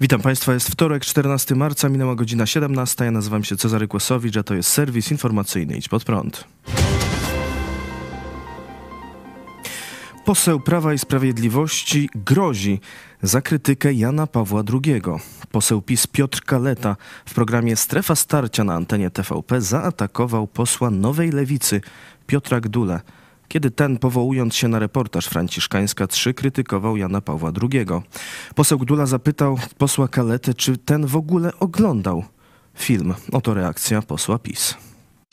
Witam Państwa, jest wtorek, 14 marca, minęła godzina 17. Ja nazywam się Cezary Kłosowicz, a to jest serwis informacyjny Idź Pod Prąd. Poseł Prawa i Sprawiedliwości grozi za krytykę Jana Pawła II. Poseł PiS Piotr Kaleta w programie Strefa Starcia na antenie TVP zaatakował posła Nowej Lewicy Piotra Gdule kiedy ten, powołując się na reportaż Franciszkańska 3, krytykował Jana Pawła II. Poseł Gdula zapytał posła Kaletę, czy ten w ogóle oglądał film. Oto reakcja posła PiS.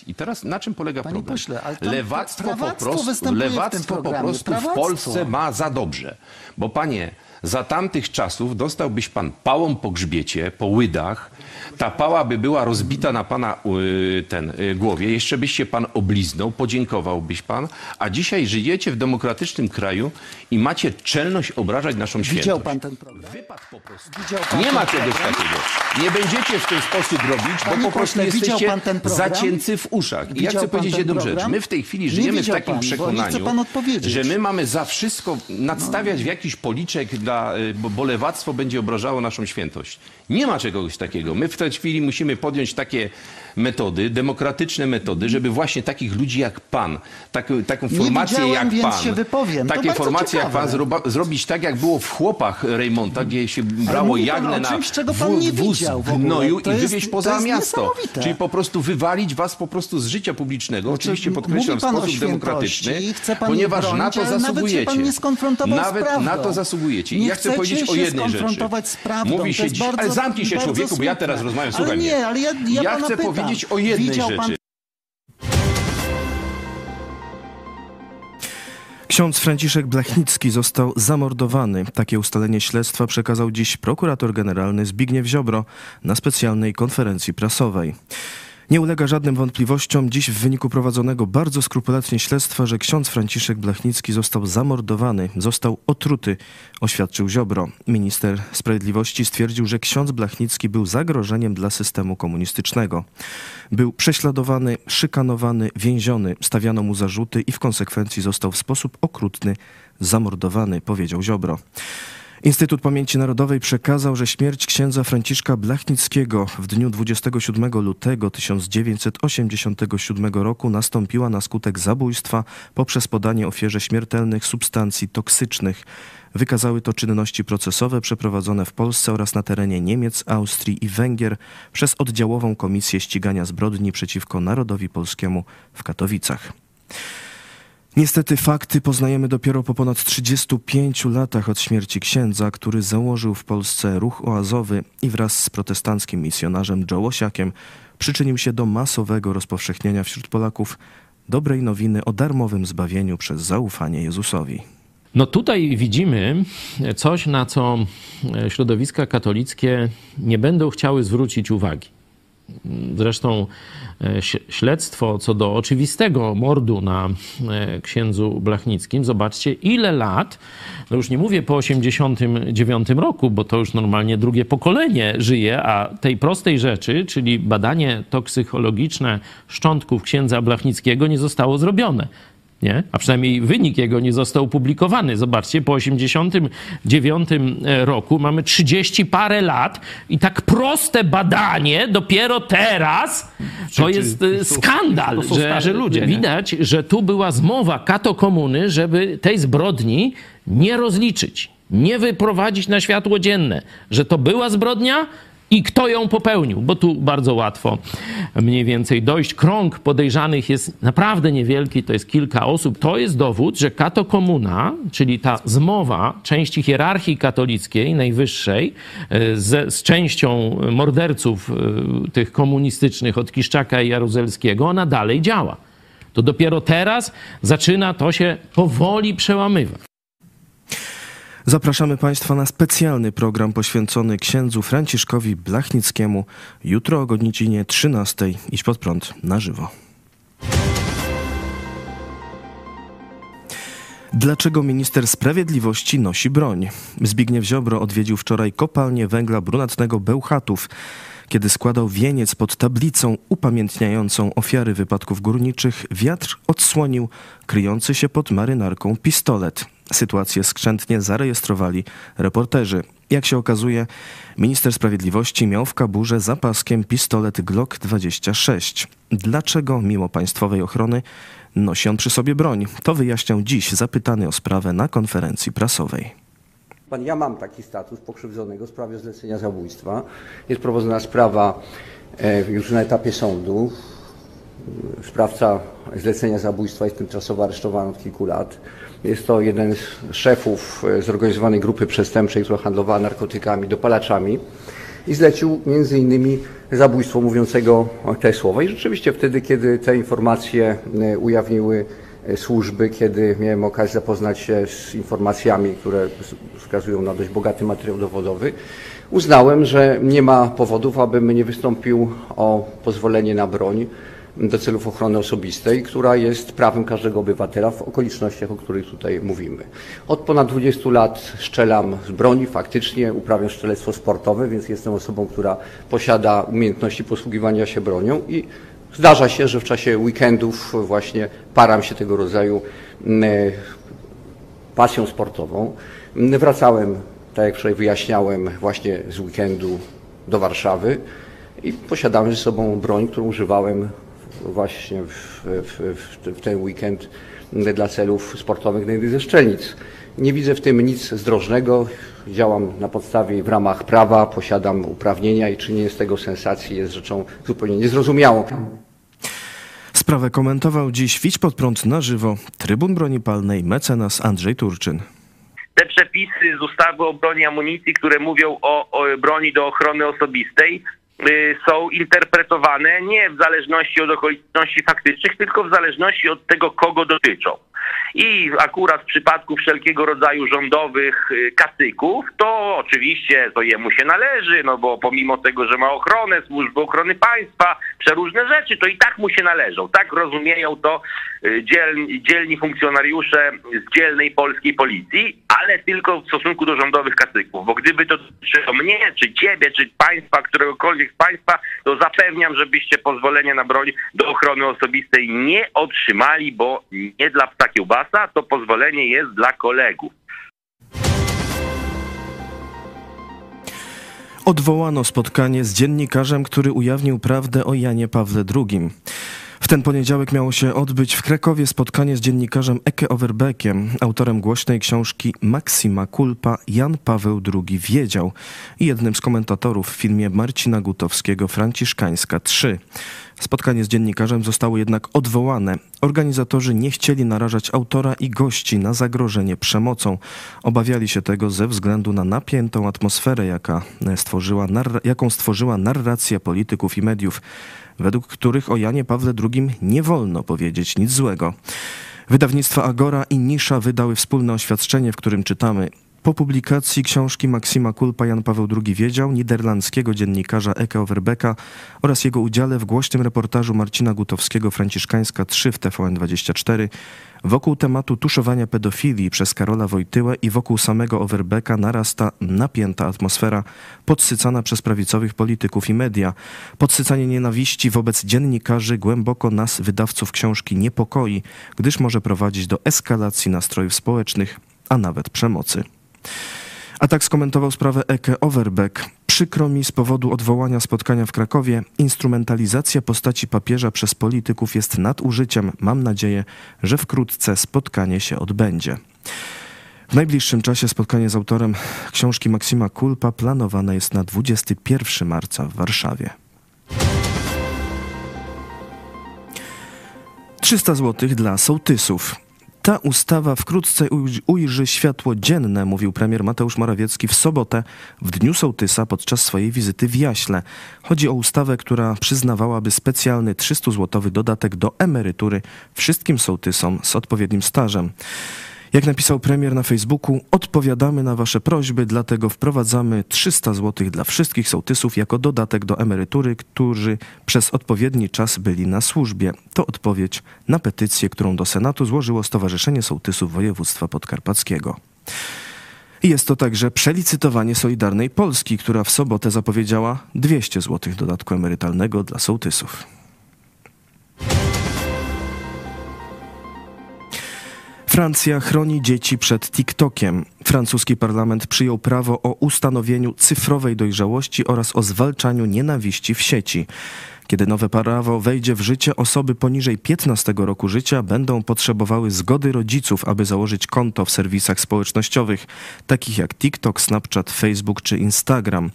I teraz na czym polega Panie problem? pośle, ale tam lewactwo po prostu, lewactwo po prostu w. Polsce ma za dobrze. Bo panie, za tamtych czasów dostałbyś pan pałą po grzbiecie, po łydach. Ta pała by była rozbita na pana y, ten, y, głowie. Jeszcze byś się pan obliznął, podziękowałbyś pan. A dzisiaj żyjecie w demokratycznym kraju i macie czelność obrażać naszą Widział świętość. pan ten program? Wypad po prostu. Widział pan Nie ma czegoś program? takiego. Nie będziecie w ten sposób robić, Panie bo po prostu pośle, widział jesteście pan ten program? zacięci w uszach. I ja Widział chcę pan powiedzieć ten jedną rzecz. program? My w tej chwili żyjemy w widział takim pan, bo nie chce przekonaniu, pan odpowiedzieć. że my mamy za wszystko nadstawiać w jakiś policzek, dla, y, bo, bo lewactwo będzie obrażało naszą świętość. Nie ma czegoś takiego. My w tej chwili musimy podjąć takie metody, demokratyczne metody, żeby właśnie takich ludzi jak pan, tak, taką formację jak więc pan, się wypowiem. To takie formacje jak pan zroba, zrobić tak, jak było w chłopach Reymonta, gdzie się brało pan jagnę na czymś, czego pan nie wóz gnoju i jest- wywieźć poza miasto. Czyli po prostu wywalić was po prostu z życia publicznego, oczywiście m- podkreślam w sposób demokratyczny, i chce pan ponieważ jej na bronić, to nawet zasługujecie. Nawet prawdą. na to zasługujecie. I Nie ja chcę powiedzieć o jednej rzeczy. Mówi się dziś, ale zamknij się człowieku, bo ja teraz rozmawiam, słuchaj mnie. nie, ale ja- ja pana chcę pytam. Powiedzieć o jednej Widział rzeczy. pan Ksiądz Franciszek Blachnicki został zamordowany. Takie ustalenie śledztwa przekazał dziś prokurator generalny Zbigniew Ziobro na specjalnej konferencji prasowej. Nie ulega żadnym wątpliwościom dziś w wyniku prowadzonego bardzo skrupulatnie śledztwa, że ksiądz Franciszek Blachnicki został zamordowany, został otruty, oświadczył Ziobro. Minister Sprawiedliwości stwierdził, że ksiądz Blachnicki był zagrożeniem dla systemu komunistycznego. Był prześladowany, szykanowany, więziony, stawiano mu zarzuty i w konsekwencji został w sposób okrutny zamordowany, powiedział Ziobro. Instytut Pamięci Narodowej przekazał, że śmierć księdza Franciszka Blachnickiego w dniu 27 lutego 1987 roku nastąpiła na skutek zabójstwa poprzez podanie ofierze śmiertelnych substancji toksycznych. Wykazały to czynności procesowe przeprowadzone w Polsce oraz na terenie Niemiec, Austrii i Węgier przez oddziałową Komisję Ścigania Zbrodni przeciwko Narodowi Polskiemu w Katowicach. Niestety fakty poznajemy dopiero po ponad 35 latach od śmierci księdza, który założył w Polsce ruch oazowy i wraz z protestanckim misjonarzem Joe Osiakiem przyczynił się do masowego rozpowszechnienia wśród Polaków dobrej nowiny o darmowym zbawieniu przez zaufanie Jezusowi. No tutaj widzimy coś, na co środowiska katolickie nie będą chciały zwrócić uwagi. Zresztą e, śledztwo co do oczywistego mordu na e, księdzu Blachnickim, zobaczcie ile lat, no już nie mówię po 89 roku, bo to już normalnie drugie pokolenie żyje, a tej prostej rzeczy, czyli badanie toksykologiczne szczątków księdza Blachnickiego nie zostało zrobione. Nie? A przynajmniej wynik jego nie został opublikowany. Zobaczcie, po 89 roku mamy 30 parę lat i tak proste badanie dopiero teraz to jest e, skandal, to są że starzy ludzie, nie? widać, że tu była zmowa katokomuny, żeby tej zbrodni nie rozliczyć, nie wyprowadzić na światło dzienne, że to była zbrodnia i kto ją popełnił, bo tu bardzo łatwo mniej więcej dojść. Krąg podejrzanych jest naprawdę niewielki, to jest kilka osób. To jest dowód, że katokomuna, czyli ta zmowa części hierarchii katolickiej, najwyższej, e, z, z częścią morderców e, tych komunistycznych od Kiszczaka i Jaruzelskiego, ona dalej działa. To dopiero teraz zaczyna to się powoli przełamywać. Zapraszamy Państwa na specjalny program poświęcony księdzu Franciszkowi Blachnickiemu jutro o godzinie 13. Idź pod prąd na żywo. Dlaczego minister sprawiedliwości nosi broń? Zbigniew Ziobro odwiedził wczoraj kopalnię węgla brunatnego Bełchatów, kiedy składał wieniec pod tablicą upamiętniającą ofiary wypadków górniczych. Wiatr odsłonił kryjący się pod marynarką pistolet. Sytuację skrzętnie zarejestrowali reporterzy. Jak się okazuje, minister sprawiedliwości miał w kaburze za paskiem pistolet Glock 26. Dlaczego mimo państwowej ochrony nosi on przy sobie broń? To wyjaśniał dziś zapytany o sprawę na konferencji prasowej. Pan, ja mam taki status pokrzywdzonego w sprawie zlecenia zabójstwa. Jest prowadzona sprawa e, już na etapie sądu. Sprawca zlecenia zabójstwa jest tymczasowo aresztowany od kilku lat. Jest to jeden z szefów e, zorganizowanej grupy przestępczej, która handlowała narkotykami, dopalaczami i zlecił między innymi zabójstwo mówiącego te słowa. I rzeczywiście wtedy, kiedy te informacje e, ujawniły e, służby, kiedy miałem okazję zapoznać się z informacjami, które wskazują na dość bogaty materiał dowodowy, uznałem, że nie ma powodów, abym nie wystąpił o pozwolenie na broń do celów ochrony osobistej, która jest prawem każdego obywatela w okolicznościach, o których tutaj mówimy. Od ponad 20 lat strzelam z broni, faktycznie uprawiam strzelectwo sportowe, więc jestem osobą, która posiada umiejętności posługiwania się bronią i zdarza się, że w czasie weekendów właśnie param się tego rodzaju pasją sportową. Wracałem, tak jak wczoraj wyjaśniałem, właśnie z weekendu do Warszawy i posiadałem ze sobą broń, którą używałem właśnie w, w, w, w ten weekend dla celów sportowych na jednej ze szczelnic. Nie widzę w tym nic zdrożnego. Działam na podstawie i w ramach prawa, posiadam uprawnienia i czynienie z tego sensacji jest rzeczą zupełnie niezrozumiałą. Sprawę komentował dziś Widź pod prąd na żywo trybun broni palnej mecenas Andrzej Turczyn. Te przepisy z ustawy o broni i amunicji, które mówią o, o broni do ochrony osobistej, są interpretowane nie w zależności od okoliczności faktycznych, tylko w zależności od tego, kogo dotyczą. I akurat w przypadku wszelkiego rodzaju rządowych y, kacyków, to oczywiście to jemu się należy, no bo pomimo tego, że ma ochronę, służby ochrony państwa, przeróżne rzeczy, to i tak mu się należą. Tak rozumieją to y, dzielni, dzielni funkcjonariusze z dzielnej polskiej policji, ale tylko w stosunku do rządowych kacyków. Bo gdyby to dotyczyło mnie, czy ciebie, czy państwa, któregokolwiek z państwa, to zapewniam, żebyście pozwolenia na broń do ochrony osobistej nie otrzymali, bo nie dla psa to pozwolenie jest dla kolegów. Odwołano spotkanie z dziennikarzem, który ujawnił prawdę o Janie Pawle II. W ten poniedziałek miało się odbyć w Krakowie spotkanie z dziennikarzem Eke Overbeckiem, autorem głośnej książki Maxima Culpa Jan Paweł II wiedział i jednym z komentatorów w filmie Marcina Gutowskiego Franciszkańska 3. Spotkanie z dziennikarzem zostało jednak odwołane. Organizatorzy nie chcieli narażać autora i gości na zagrożenie przemocą. Obawiali się tego ze względu na napiętą atmosferę, jaka stworzyła, jaką stworzyła narracja polityków i mediów, według których o Janie Pawle II nie wolno powiedzieć nic złego. Wydawnictwa Agora i Nisza wydały wspólne oświadczenie, w którym czytamy po publikacji książki Maksima Kulpa Jan Paweł II wiedział, niderlandzkiego dziennikarza Eke Overbecka oraz jego udziale w głośnym reportażu Marcina Gutowskiego Franciszkańska 3 w TVN24 wokół tematu tuszowania pedofilii przez Karola Wojtyłę i wokół samego Overbecka narasta napięta atmosfera podsycana przez prawicowych polityków i media. Podsycanie nienawiści wobec dziennikarzy głęboko nas, wydawców książki, niepokoi, gdyż może prowadzić do eskalacji nastrojów społecznych, a nawet przemocy. A tak skomentował sprawę Eke Overbeck. Przykro mi z powodu odwołania spotkania w Krakowie. Instrumentalizacja postaci papieża przez polityków jest nadużyciem. Mam nadzieję, że wkrótce spotkanie się odbędzie. W najbliższym czasie spotkanie z autorem książki Maksima Kulpa planowane jest na 21 marca w Warszawie. 300 zł dla sołtysów. Ta ustawa wkrótce ujrzy światło dzienne, mówił premier Mateusz Morawiecki w sobotę, w Dniu Sołtysa, podczas swojej wizyty w Jaśle. Chodzi o ustawę, która przyznawałaby specjalny 300-złotowy dodatek do emerytury wszystkim sołtysom z odpowiednim stażem. Jak napisał premier na Facebooku, odpowiadamy na Wasze prośby, dlatego wprowadzamy 300 zł dla wszystkich sołtysów jako dodatek do emerytury, którzy przez odpowiedni czas byli na służbie. To odpowiedź na petycję, którą do Senatu złożyło Stowarzyszenie Sołtysów Województwa Podkarpackiego. Jest to także przelicytowanie Solidarnej Polski, która w sobotę zapowiedziała 200 zł dodatku emerytalnego dla sołtysów. Francja chroni dzieci przed TikTokiem. Francuski parlament przyjął prawo o ustanowieniu cyfrowej dojrzałości oraz o zwalczaniu nienawiści w sieci. Kiedy nowe prawo wejdzie w życie, osoby poniżej 15 roku życia będą potrzebowały zgody rodziców, aby założyć konto w serwisach społecznościowych, takich jak TikTok, Snapchat, Facebook czy Instagram.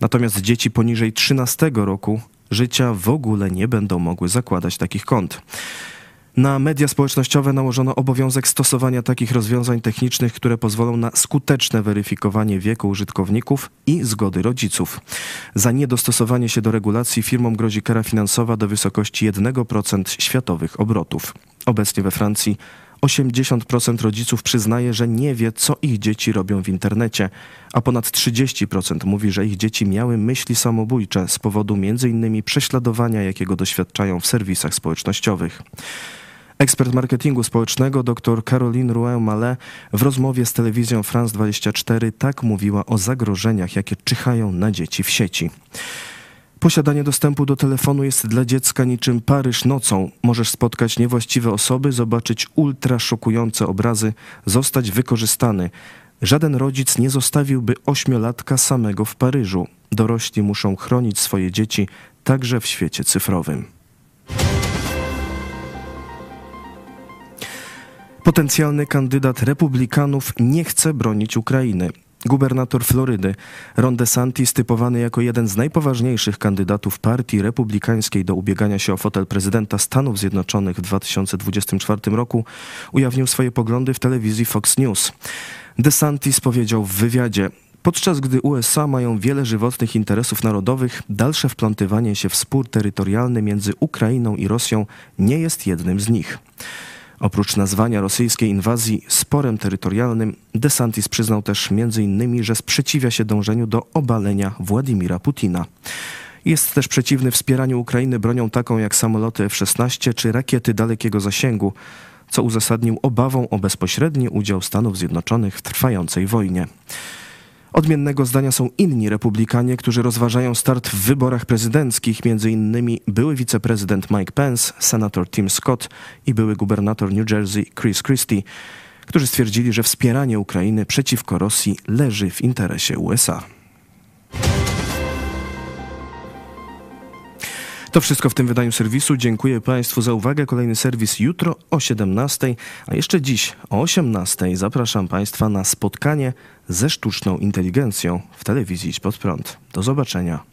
Natomiast dzieci poniżej 13 roku życia w ogóle nie będą mogły zakładać takich kont. Na media społecznościowe nałożono obowiązek stosowania takich rozwiązań technicznych, które pozwolą na skuteczne weryfikowanie wieku użytkowników i zgody rodziców. Za niedostosowanie się do regulacji firmom grozi kara finansowa do wysokości 1% światowych obrotów. Obecnie we Francji 80% rodziców przyznaje, że nie wie, co ich dzieci robią w internecie, a ponad 30% mówi, że ich dzieci miały myśli samobójcze z powodu m.in. prześladowania, jakiego doświadczają w serwisach społecznościowych. Ekspert marketingu społecznego dr Caroline Rouen-Mallet w rozmowie z telewizją France 24 tak mówiła o zagrożeniach, jakie czyhają na dzieci w sieci. Posiadanie dostępu do telefonu jest dla dziecka niczym Paryż nocą. Możesz spotkać niewłaściwe osoby, zobaczyć ultra szokujące obrazy, zostać wykorzystany. Żaden rodzic nie zostawiłby ośmiolatka samego w Paryżu. Dorośli muszą chronić swoje dzieci także w świecie cyfrowym. Potencjalny kandydat republikanów nie chce bronić Ukrainy. Gubernator Florydy Ron DeSantis, typowany jako jeden z najpoważniejszych kandydatów partii republikańskiej do ubiegania się o fotel prezydenta Stanów Zjednoczonych w 2024 roku, ujawnił swoje poglądy w telewizji Fox News. DeSantis powiedział w wywiadzie: Podczas gdy USA mają wiele żywotnych interesów narodowych, dalsze wplątywanie się w spór terytorialny między Ukrainą i Rosją nie jest jednym z nich. Oprócz nazwania rosyjskiej inwazji sporem terytorialnym, DeSantis przyznał też m.in., że sprzeciwia się dążeniu do obalenia Władimira Putina. Jest też przeciwny wspieraniu Ukrainy bronią taką jak samoloty F-16 czy rakiety dalekiego zasięgu, co uzasadnił obawą o bezpośredni udział Stanów Zjednoczonych w trwającej wojnie. Odmiennego zdania są inni republikanie, którzy rozważają start w wyborach prezydenckich, między innymi były wiceprezydent Mike Pence, senator Tim Scott i były gubernator New Jersey Chris Christie, którzy stwierdzili, że wspieranie Ukrainy przeciwko Rosji leży w interesie USA. To wszystko w tym wydaniu serwisu. Dziękuję Państwu za uwagę. Kolejny serwis jutro o 17, a jeszcze dziś o 18 zapraszam Państwa na spotkanie ze sztuczną inteligencją w telewizji Idź Pod Prąd. Do zobaczenia.